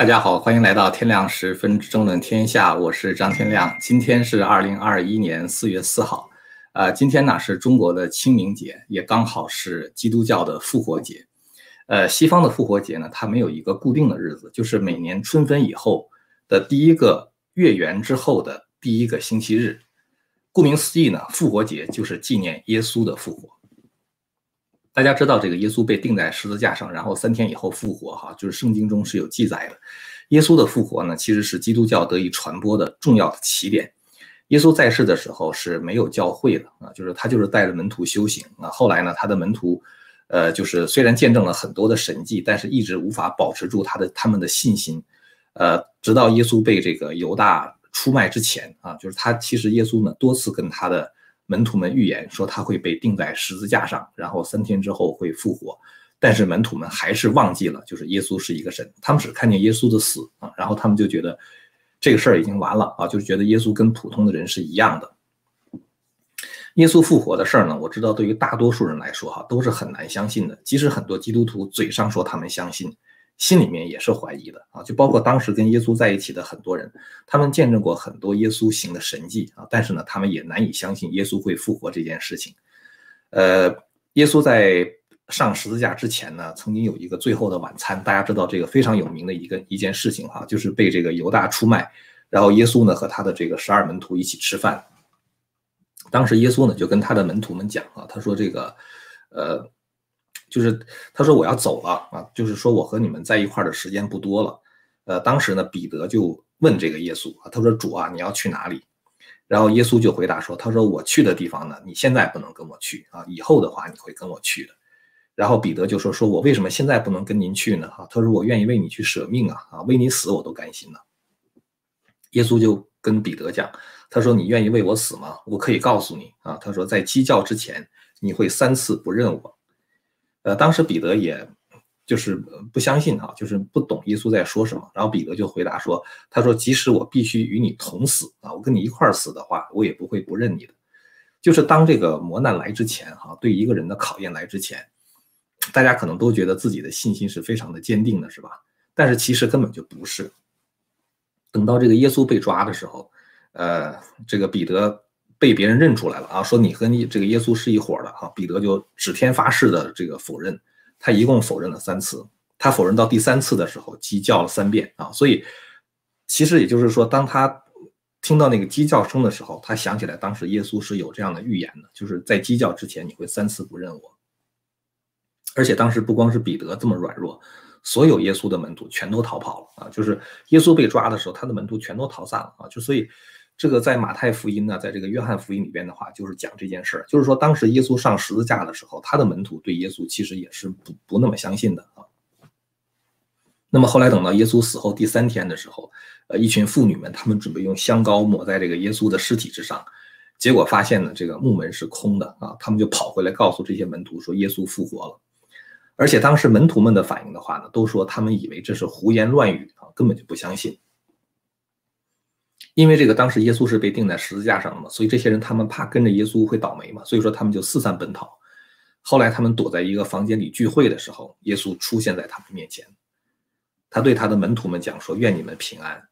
大家好，欢迎来到天亮时分争论天下，我是张天亮。今天是二零二一年四月四号，呃，今天呢是中国的清明节，也刚好是基督教的复活节。呃，西方的复活节呢，它没有一个固定的日子，就是每年春分以后的第一个月圆之后的第一个星期日。顾名思义呢，复活节就是纪念耶稣的复活。大家知道这个耶稣被钉在十字架上，然后三天以后复活，哈，就是圣经中是有记载的。耶稣的复活呢，其实是基督教得以传播的重要的起点。耶稣在世的时候是没有教会的啊，就是他就是带着门徒修行啊。后来呢，他的门徒，呃，就是虽然见证了很多的神迹，但是一直无法保持住他的他们的信心，呃，直到耶稣被这个犹大出卖之前啊，就是他其实耶稣呢多次跟他的。门徒们预言说他会被钉在十字架上，然后三天之后会复活，但是门徒们还是忘记了，就是耶稣是一个神，他们只看见耶稣的死啊，然后他们就觉得这个事儿已经完了啊，就是觉得耶稣跟普通的人是一样的。耶稣复活的事儿呢，我知道对于大多数人来说哈都是很难相信的，即使很多基督徒嘴上说他们相信。心里面也是怀疑的啊，就包括当时跟耶稣在一起的很多人，他们见证过很多耶稣行的神迹啊，但是呢，他们也难以相信耶稣会复活这件事情。呃，耶稣在上十字架之前呢，曾经有一个最后的晚餐，大家知道这个非常有名的一个一件事情哈，就是被这个犹大出卖，然后耶稣呢和他的这个十二门徒一起吃饭。当时耶稣呢就跟他的门徒们讲啊，他说这个，呃。就是他说我要走了啊，就是说我和你们在一块儿的时间不多了。呃，当时呢，彼得就问这个耶稣啊，他说主啊，你要去哪里？然后耶稣就回答说，他说我去的地方呢，你现在不能跟我去啊，以后的话你会跟我去的。然后彼得就说，说我为什么现在不能跟您去呢？哈，他说我愿意为你去舍命啊，啊，为你死我都甘心呢。耶稣就跟彼得讲，他说你愿意为我死吗？我可以告诉你啊，他说在鸡叫之前你会三次不认我。呃，当时彼得也就是不相信啊，就是不懂耶稣在说什么。然后彼得就回答说：“他说，即使我必须与你同死啊，我跟你一块儿死的话，我也不会不认你的。就是当这个磨难来之前哈，对一个人的考验来之前，大家可能都觉得自己的信心是非常的坚定的，是吧？但是其实根本就不是。等到这个耶稣被抓的时候，呃，这个彼得。被别人认出来了啊，说你和你这个耶稣是一伙的啊，彼得就指天发誓的这个否认，他一共否认了三次，他否认到第三次的时候鸡叫了三遍啊，所以其实也就是说，当他听到那个鸡叫声的时候，他想起来当时耶稣是有这样的预言的，就是在鸡叫之前你会三次不认我，而且当时不光是彼得这么软弱，所有耶稣的门徒全都逃跑了啊，就是耶稣被抓的时候，他的门徒全都逃散了啊，就所以。这个在马太福音呢，在这个约翰福音里边的话，就是讲这件事儿，就是说当时耶稣上十字架的时候，他的门徒对耶稣其实也是不不那么相信的啊。那么后来等到耶稣死后第三天的时候，呃，一群妇女们，她们准备用香膏抹在这个耶稣的尸体之上，结果发现呢，这个墓门是空的啊，他们就跑回来告诉这些门徒说耶稣复活了，而且当时门徒们的反应的话呢，都说他们以为这是胡言乱语啊，根本就不相信。因为这个当时耶稣是被钉在十字架上的嘛，所以这些人他们怕跟着耶稣会倒霉嘛，所以说他们就四散奔逃。后来他们躲在一个房间里聚会的时候，耶稣出现在他们面前，他对他的门徒们讲说：“愿你们平安。”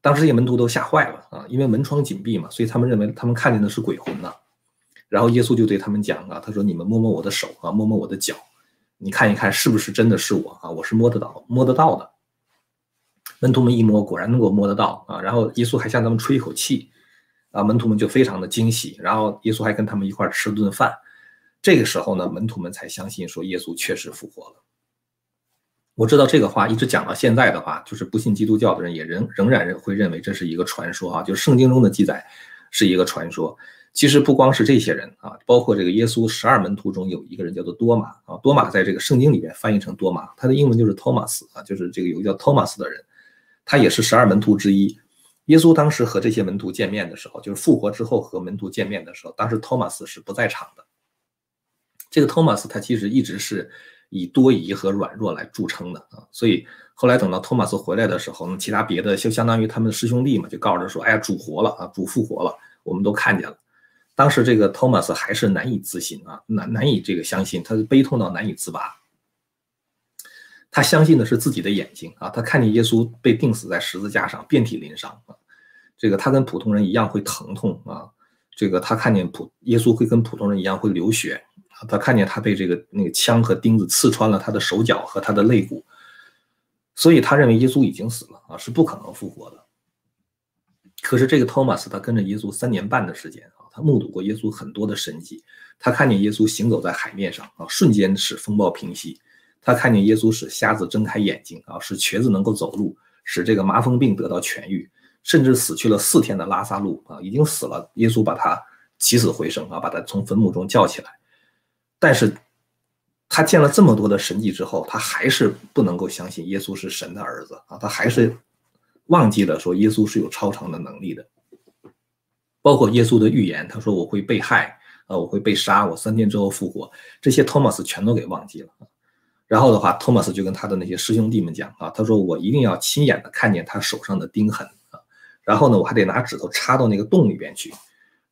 当时这些门徒都吓坏了啊，因为门窗紧闭嘛，所以他们认为他们看见的是鬼魂呢。然后耶稣就对他们讲啊，他说：“你们摸摸我的手啊，摸摸我的脚，你看一看是不是真的是我啊？我是摸得到摸得到的。”门徒们一摸，果然能够摸得到啊！然后耶稣还向他们吹一口气，啊，门徒们就非常的惊喜。然后耶稣还跟他们一块吃顿饭。这个时候呢，门徒们才相信说耶稣确实复活了。我知道这个话一直讲到现在的话，就是不信基督教的人也仍仍然会认为这是一个传说啊，就是圣经中的记载是一个传说。其实不光是这些人啊，包括这个耶稣十二门徒中有一个人叫做多马啊，多马在这个圣经里面翻译成多马，他的英文就是 Thomas 啊，就是这个有个叫 Thomas 的人。他也是十二门徒之一。耶稣当时和这些门徒见面的时候，就是复活之后和门徒见面的时候，当时托马斯是不在场的。这个托马斯他其实一直是以多疑和软弱来著称的啊，所以后来等到托马斯回来的时候，其他别的就相当于他们的师兄弟嘛，就告诉他说：“哎呀，主活了啊，主复活了，我们都看见了。”当时这个托马斯还是难以置信啊，难难以这个相信，他是悲痛到难以自拔。他相信的是自己的眼睛啊，他看见耶稣被钉死在十字架上，遍体鳞伤啊，这个他跟普通人一样会疼痛啊，这个他看见普耶稣会跟普通人一样会流血啊，他看见他被这个那个枪和钉子刺穿了他的手脚和他的肋骨，所以他认为耶稣已经死了啊，是不可能复活的。可是这个托马斯他跟着耶稣三年半的时间啊，他目睹过耶稣很多的神迹，他看见耶稣行走在海面上啊，瞬间使风暴平息。他看见耶稣使瞎子睁开眼睛啊，使瘸子能够走路，使这个麻风病得到痊愈，甚至死去了四天的拉萨路啊，已经死了，耶稣把他起死回生啊，把他从坟墓中叫起来。但是，他见了这么多的神迹之后，他还是不能够相信耶稣是神的儿子啊，他还是忘记了说耶稣是有超常的能力的。包括耶稣的预言，他说我会被害啊，我会被杀，我三天之后复活，这些托马斯全都给忘记了。然后的话，托马斯就跟他的那些师兄弟们讲啊，他说我一定要亲眼的看见他手上的钉痕啊，然后呢，我还得拿指头插到那个洞里边去，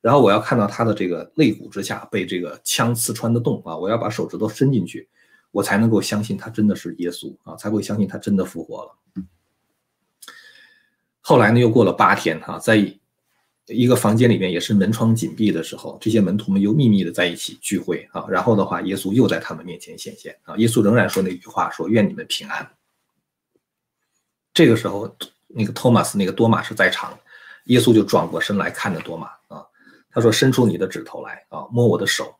然后我要看到他的这个肋骨之下被这个枪刺穿的洞啊，我要把手指头伸进去，我才能够相信他真的是耶稣啊，才会相信他真的复活了。后来呢，又过了八天哈，在。一个房间里面也是门窗紧闭的时候，这些门徒们又秘密的在一起聚会啊。然后的话，耶稣又在他们面前显现啊。耶稣仍然说那句话，说愿你们平安。这个时候，那个托马斯那个多马是在场，耶稣就转过身来看着多马啊，他说：“伸出你的指头来啊，摸我的手，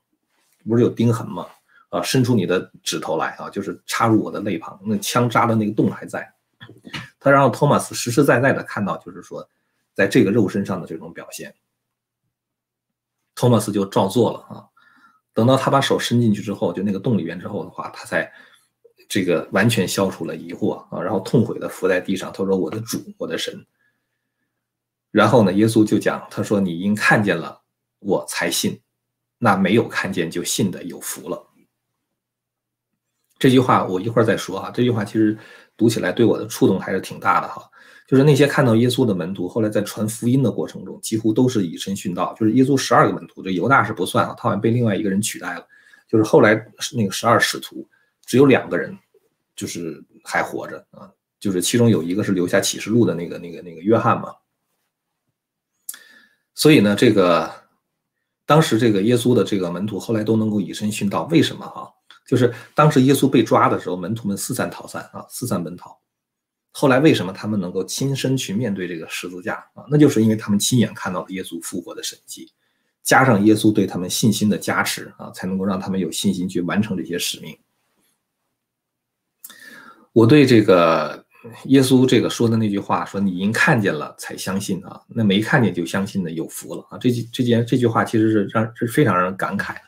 不是有钉痕吗？啊，伸出你的指头来啊，就是插入我的肋旁，那枪扎的那个洞还在。”他让托马斯实实在在的看到，就是说。在这个肉身上的这种表现，托马斯就照做了啊。等到他把手伸进去之后，就那个洞里边之后的话，他才这个完全消除了疑惑啊，然后痛悔的伏在地上，他说：“我的主，我的神。”然后呢，耶稣就讲，他说：“你因看见了我才信，那没有看见就信的有福了。”这句话我一会儿再说哈。这句话其实读起来对我的触动还是挺大的哈。就是那些看到耶稣的门徒，后来在传福音的过程中，几乎都是以身殉道。就是耶稣十二个门徒，这犹大是不算啊，他好像被另外一个人取代了。就是后来那个十二使徒，只有两个人就是还活着啊，就是其中有一个是留下启示录的那个那个那个约翰嘛。所以呢，这个当时这个耶稣的这个门徒后来都能够以身殉道，为什么哈？就是当时耶稣被抓的时候，门徒们四散逃散啊，四散奔逃。后来为什么他们能够亲身去面对这个十字架啊？那就是因为他们亲眼看到了耶稣复活的神迹，加上耶稣对他们信心的加持啊，才能够让他们有信心去完成这些使命。我对这个耶稣这个说的那句话说：“你因看见了才相信啊，那没看见就相信的有福了啊。”这句这件这句话其实是让是非常让人感慨的。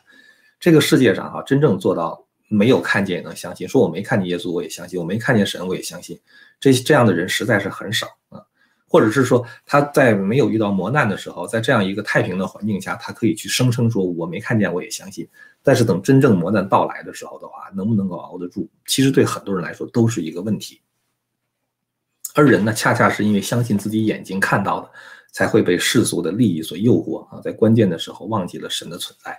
这个世界上哈，真正做到。没有看见也能相信，说我没看见耶稣我也相信，我没看见神我也相信，这这样的人实在是很少啊。或者是说他在没有遇到磨难的时候，在这样一个太平的环境下，他可以去声称说我没看见我也相信。但是等真正磨难到来的时候的话，能不能够熬得住，其实对很多人来说都是一个问题。而人呢，恰恰是因为相信自己眼睛看到的，才会被世俗的利益所诱惑啊，在关键的时候忘记了神的存在。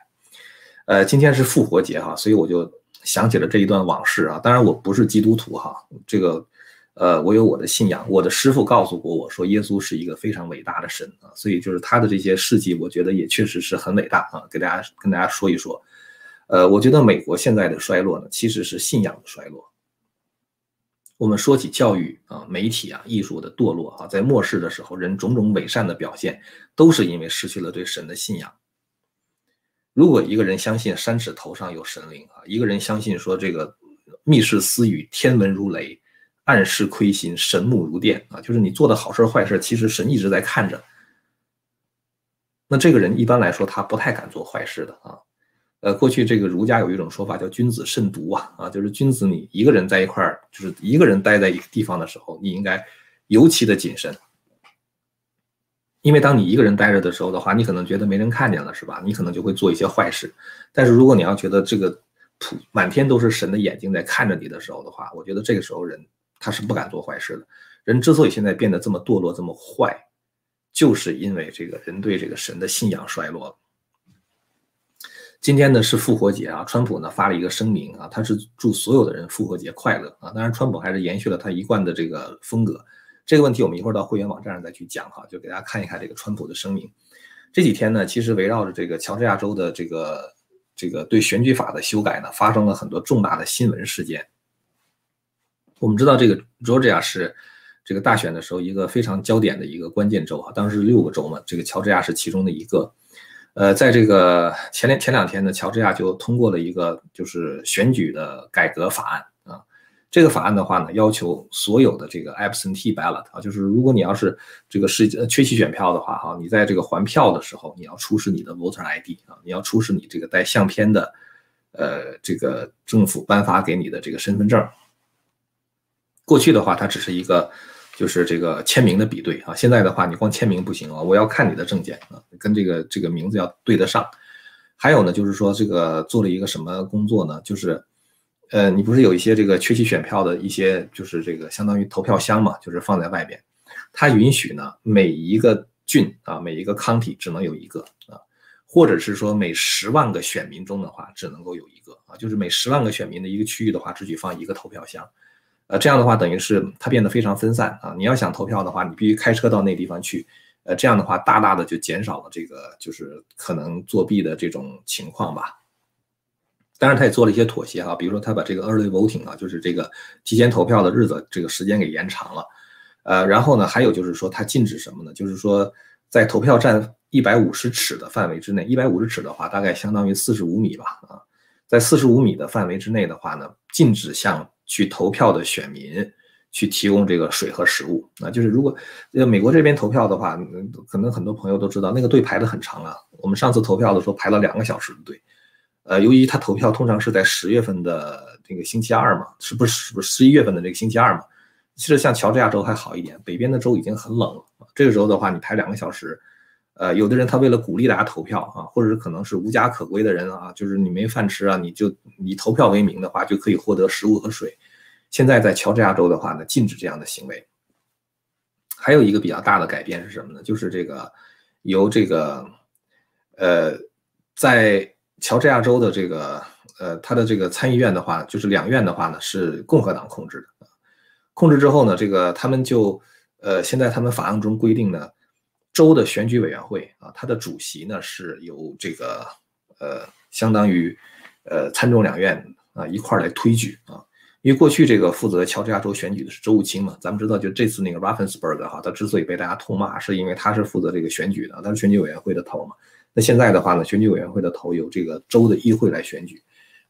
呃，今天是复活节哈，所以我就。想起了这一段往事啊，当然我不是基督徒哈，这个，呃，我有我的信仰，我的师傅告诉过我说，耶稣是一个非常伟大的神啊，所以就是他的这些事迹，我觉得也确实是很伟大啊，给大家跟大家说一说，呃，我觉得美国现在的衰落呢，其实是信仰的衰落。我们说起教育啊、媒体啊、艺术的堕落啊，在末世的时候，人种种伪善的表现，都是因为失去了对神的信仰。如果一个人相信山指头上有神灵啊，一个人相信说这个密室私语天文如雷，暗室亏心神目如电啊，就是你做的好事坏事，其实神一直在看着。那这个人一般来说他不太敢做坏事的啊。呃，过去这个儒家有一种说法叫君子慎独啊啊，就是君子你一个人在一块儿，就是一个人待在一个地方的时候，你应该尤其的谨慎。因为当你一个人待着的时候的话，你可能觉得没人看见了，是吧？你可能就会做一些坏事。但是如果你要觉得这个普满天都是神的眼睛在看着你的时候的话，我觉得这个时候人他是不敢做坏事的。人之所以现在变得这么堕落、这么坏，就是因为这个人对这个神的信仰衰落了。今天呢是复活节啊，川普呢发了一个声明啊，他是祝所有的人复活节快乐啊。当然，川普还是延续了他一贯的这个风格。这个问题我们一会儿到会员网站上再去讲哈，就给大家看一看这个川普的声明。这几天呢，其实围绕着这个乔治亚州的这个这个对选举法的修改呢，发生了很多重大的新闻事件。我们知道这个 Georgia 是这个大选的时候一个非常焦点的一个关键州啊，当时六个州嘛，这个乔治亚是其中的一个。呃，在这个前两前两天呢，乔治亚就通过了一个就是选举的改革法案。这个法案的话呢，要求所有的这个 absentee ballot 啊，就是如果你要是这个是缺席选票的话哈，你在这个还票的时候，你要出示你的 voter ID 啊，你要出示你这个带相片的，呃，这个政府颁发给你的这个身份证。过去的话，它只是一个。就是这个签名的比对啊，现在的话你光签名不行啊，我要看你的证件啊，跟这个这个名字要对得上。还有呢，就是说这个做了一个什么工作呢？就是，呃，你不是有一些这个缺席选票的一些，就是这个相当于投票箱嘛，就是放在外边，它允许呢每一个郡啊，每一个 county 只能有一个啊，或者是说每十万个选民中的话只能够有一个啊，就是每十万个选民的一个区域的话只许放一个投票箱。呃，这样的话等于是它变得非常分散啊！你要想投票的话，你必须开车到那地方去。呃，这样的话大大的就减少了这个就是可能作弊的这种情况吧。当然，他也做了一些妥协啊，比如说他把这个 early voting 啊，就是这个提前投票的日子这个时间给延长了。呃，然后呢，还有就是说他禁止什么呢？就是说在投票站一百五十尺的范围之内，一百五十尺的话大概相当于四十五米吧啊，在四十五米的范围之内的话呢，禁止向去投票的选民去提供这个水和食物啊，就是如果呃美国这边投票的话，可能很多朋友都知道那个队排的很长啊。我们上次投票的时候排了两个小时的队，呃，由于他投票通常是在十月份的这个星期二嘛，是不是不是十一月份的这个星期二嘛？其实像乔治亚州还好一点，北边的州已经很冷了，这个时候的话你排两个小时，呃，有的人他为了鼓励大家投票啊，或者是可能是无家可归的人啊，就是你没饭吃啊，你就以投票为名的话就可以获得食物和水。现在在乔治亚州的话呢，禁止这样的行为。还有一个比较大的改变是什么呢？就是这个由这个呃，在乔治亚州的这个呃，他的这个参议院的话，就是两院的话呢是共和党控制的。控制之后呢，这个他们就呃，现在他们法案中规定呢，州的选举委员会啊，它的主席呢是由这个呃，相当于呃参众两院啊一块儿来推举啊。因为过去这个负责乔治亚州选举的是州务卿嘛，咱们知道，就这次那个 Raffensperger 哈，他之所以被大家痛骂，是因为他是负责这个选举的，他是选举委员会的头嘛。那现在的话呢，选举委员会的头由这个州的议会来选举，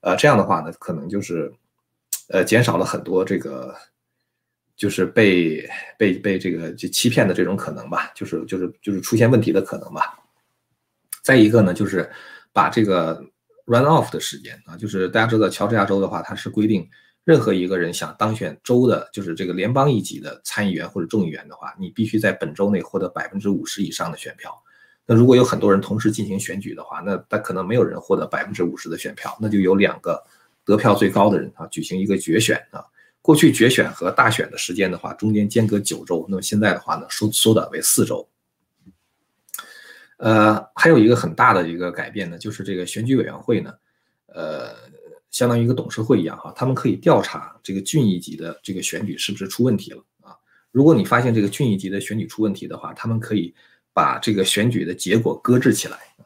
呃，这样的话呢，可能就是，呃，减少了很多这个，就是被被被这个就欺骗的这种可能吧，就是就是就是出现问题的可能吧。再一个呢，就是把这个 run off 的时间啊，就是大家知道乔治亚州的话，它是规定。任何一个人想当选州的，就是这个联邦一级的参议员或者众议员的话，你必须在本周内获得百分之五十以上的选票。那如果有很多人同时进行选举的话，那他可能没有人获得百分之五十的选票，那就有两个得票最高的人啊举行一个决选啊。过去决选和大选的时间的话，中间间隔九周，那么现在的话呢，缩缩短为四周。呃，还有一个很大的一个改变呢，就是这个选举委员会呢，呃。相当于一个董事会一样哈，他们可以调查这个郡一级的这个选举是不是出问题了啊？如果你发现这个郡一级的选举出问题的话，他们可以把这个选举的结果搁置起来啊。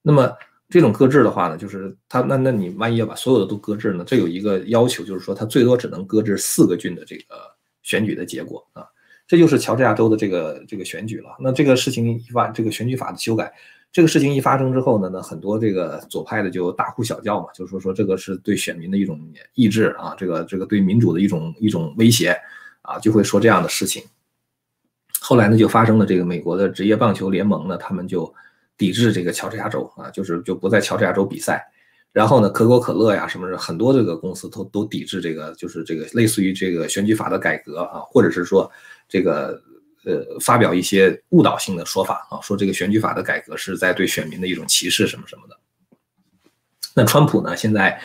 那么这种搁置的话呢，就是他那那你万一要把所有的都搁置呢？这有一个要求，就是说他最多只能搁置四个郡的这个选举的结果啊。这就是乔治亚州的这个这个选举了。那这个事情一发，这个选举法的修改。这个事情一发生之后呢，那很多这个左派的就大呼小叫嘛，就是说说这个是对选民的一种抑制啊，这个这个对民主的一种一种威胁啊，就会说这样的事情。后来呢，就发生了这个美国的职业棒球联盟呢，他们就抵制这个乔治亚州啊，就是就不在乔治亚州比赛。然后呢，可口可乐呀什么很多这个公司都都抵制这个，就是这个类似于这个选举法的改革啊，或者是说这个。呃，发表一些误导性的说法啊，说这个选举法的改革是在对选民的一种歧视什么什么的。那川普呢？现在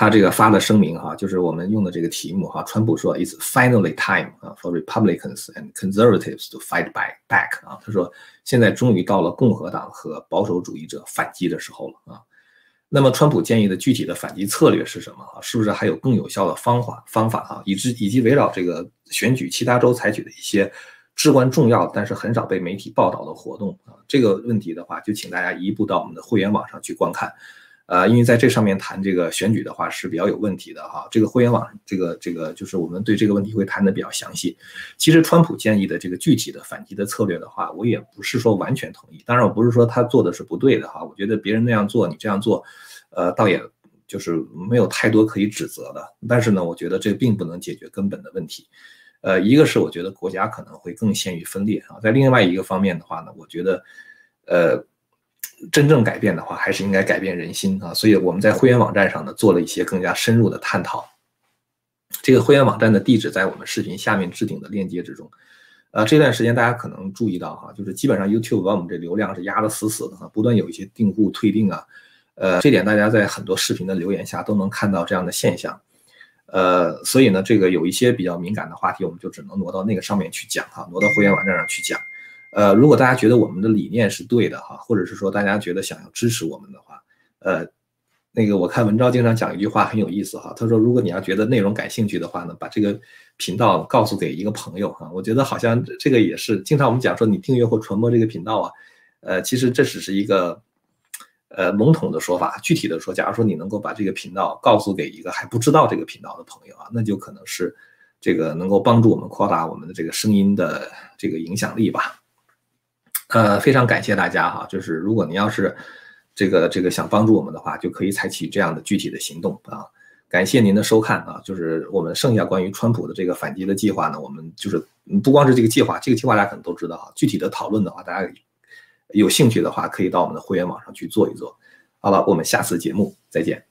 他这个发了声明哈，就是我们用的这个题目哈，川普说：“It's finally time 啊，for Republicans and conservatives to fight back back 啊。”他说现在终于到了共和党和保守主义者反击的时候了啊。那么，川普建议的具体的反击策略是什么？啊，是不是还有更有效的方法方法啊？以及以及围绕这个选举，其他州采取的一些至关重要但是很少被媒体报道的活动啊？这个问题的话，就请大家移步到我们的会员网上去观看。呃，因为在这上面谈这个选举的话是比较有问题的哈。这个互联网，这个这个就是我们对这个问题会谈的比较详细。其实，川普建议的这个具体的反击的策略的话，我也不是说完全同意。当然，我不是说他做的是不对的哈。我觉得别人那样做，你这样做，呃，倒也就是没有太多可以指责的。但是呢，我觉得这并不能解决根本的问题。呃，一个是我觉得国家可能会更陷于分裂啊，在另外一个方面的话呢，我觉得，呃。真正改变的话，还是应该改变人心啊！所以我们在会员网站上呢，做了一些更加深入的探讨。这个会员网站的地址在我们视频下面置顶的链接之中。呃，这段时间大家可能注意到哈，就是基本上 YouTube 把我们这流量是压得死死的哈，不断有一些订户退订啊。呃，这点大家在很多视频的留言下都能看到这样的现象。呃，所以呢，这个有一些比较敏感的话题，我们就只能挪到那个上面去讲哈，挪到会员网站上去讲。呃，如果大家觉得我们的理念是对的哈，或者是说大家觉得想要支持我们的话，呃，那个我看文昭经常讲一句话很有意思哈，他说如果你要觉得内容感兴趣的话呢，把这个频道告诉给一个朋友哈，我觉得好像这个也是经常我们讲说你订阅或传播这个频道啊，呃，其实这只是一个呃笼统的说法，具体的说，假如说你能够把这个频道告诉给一个还不知道这个频道的朋友啊，那就可能是这个能够帮助我们扩大我们的这个声音的这个影响力吧。呃，非常感谢大家哈，就是如果您要是这个这个想帮助我们的话，就可以采取这样的具体的行动啊。感谢您的收看啊，就是我们剩下关于川普的这个反击的计划呢，我们就是不光是这个计划，这个计划大家可能都知道啊。具体的讨论的话，大家有兴趣的话，可以到我们的会员网上去做一做。好了，我们下次节目再见。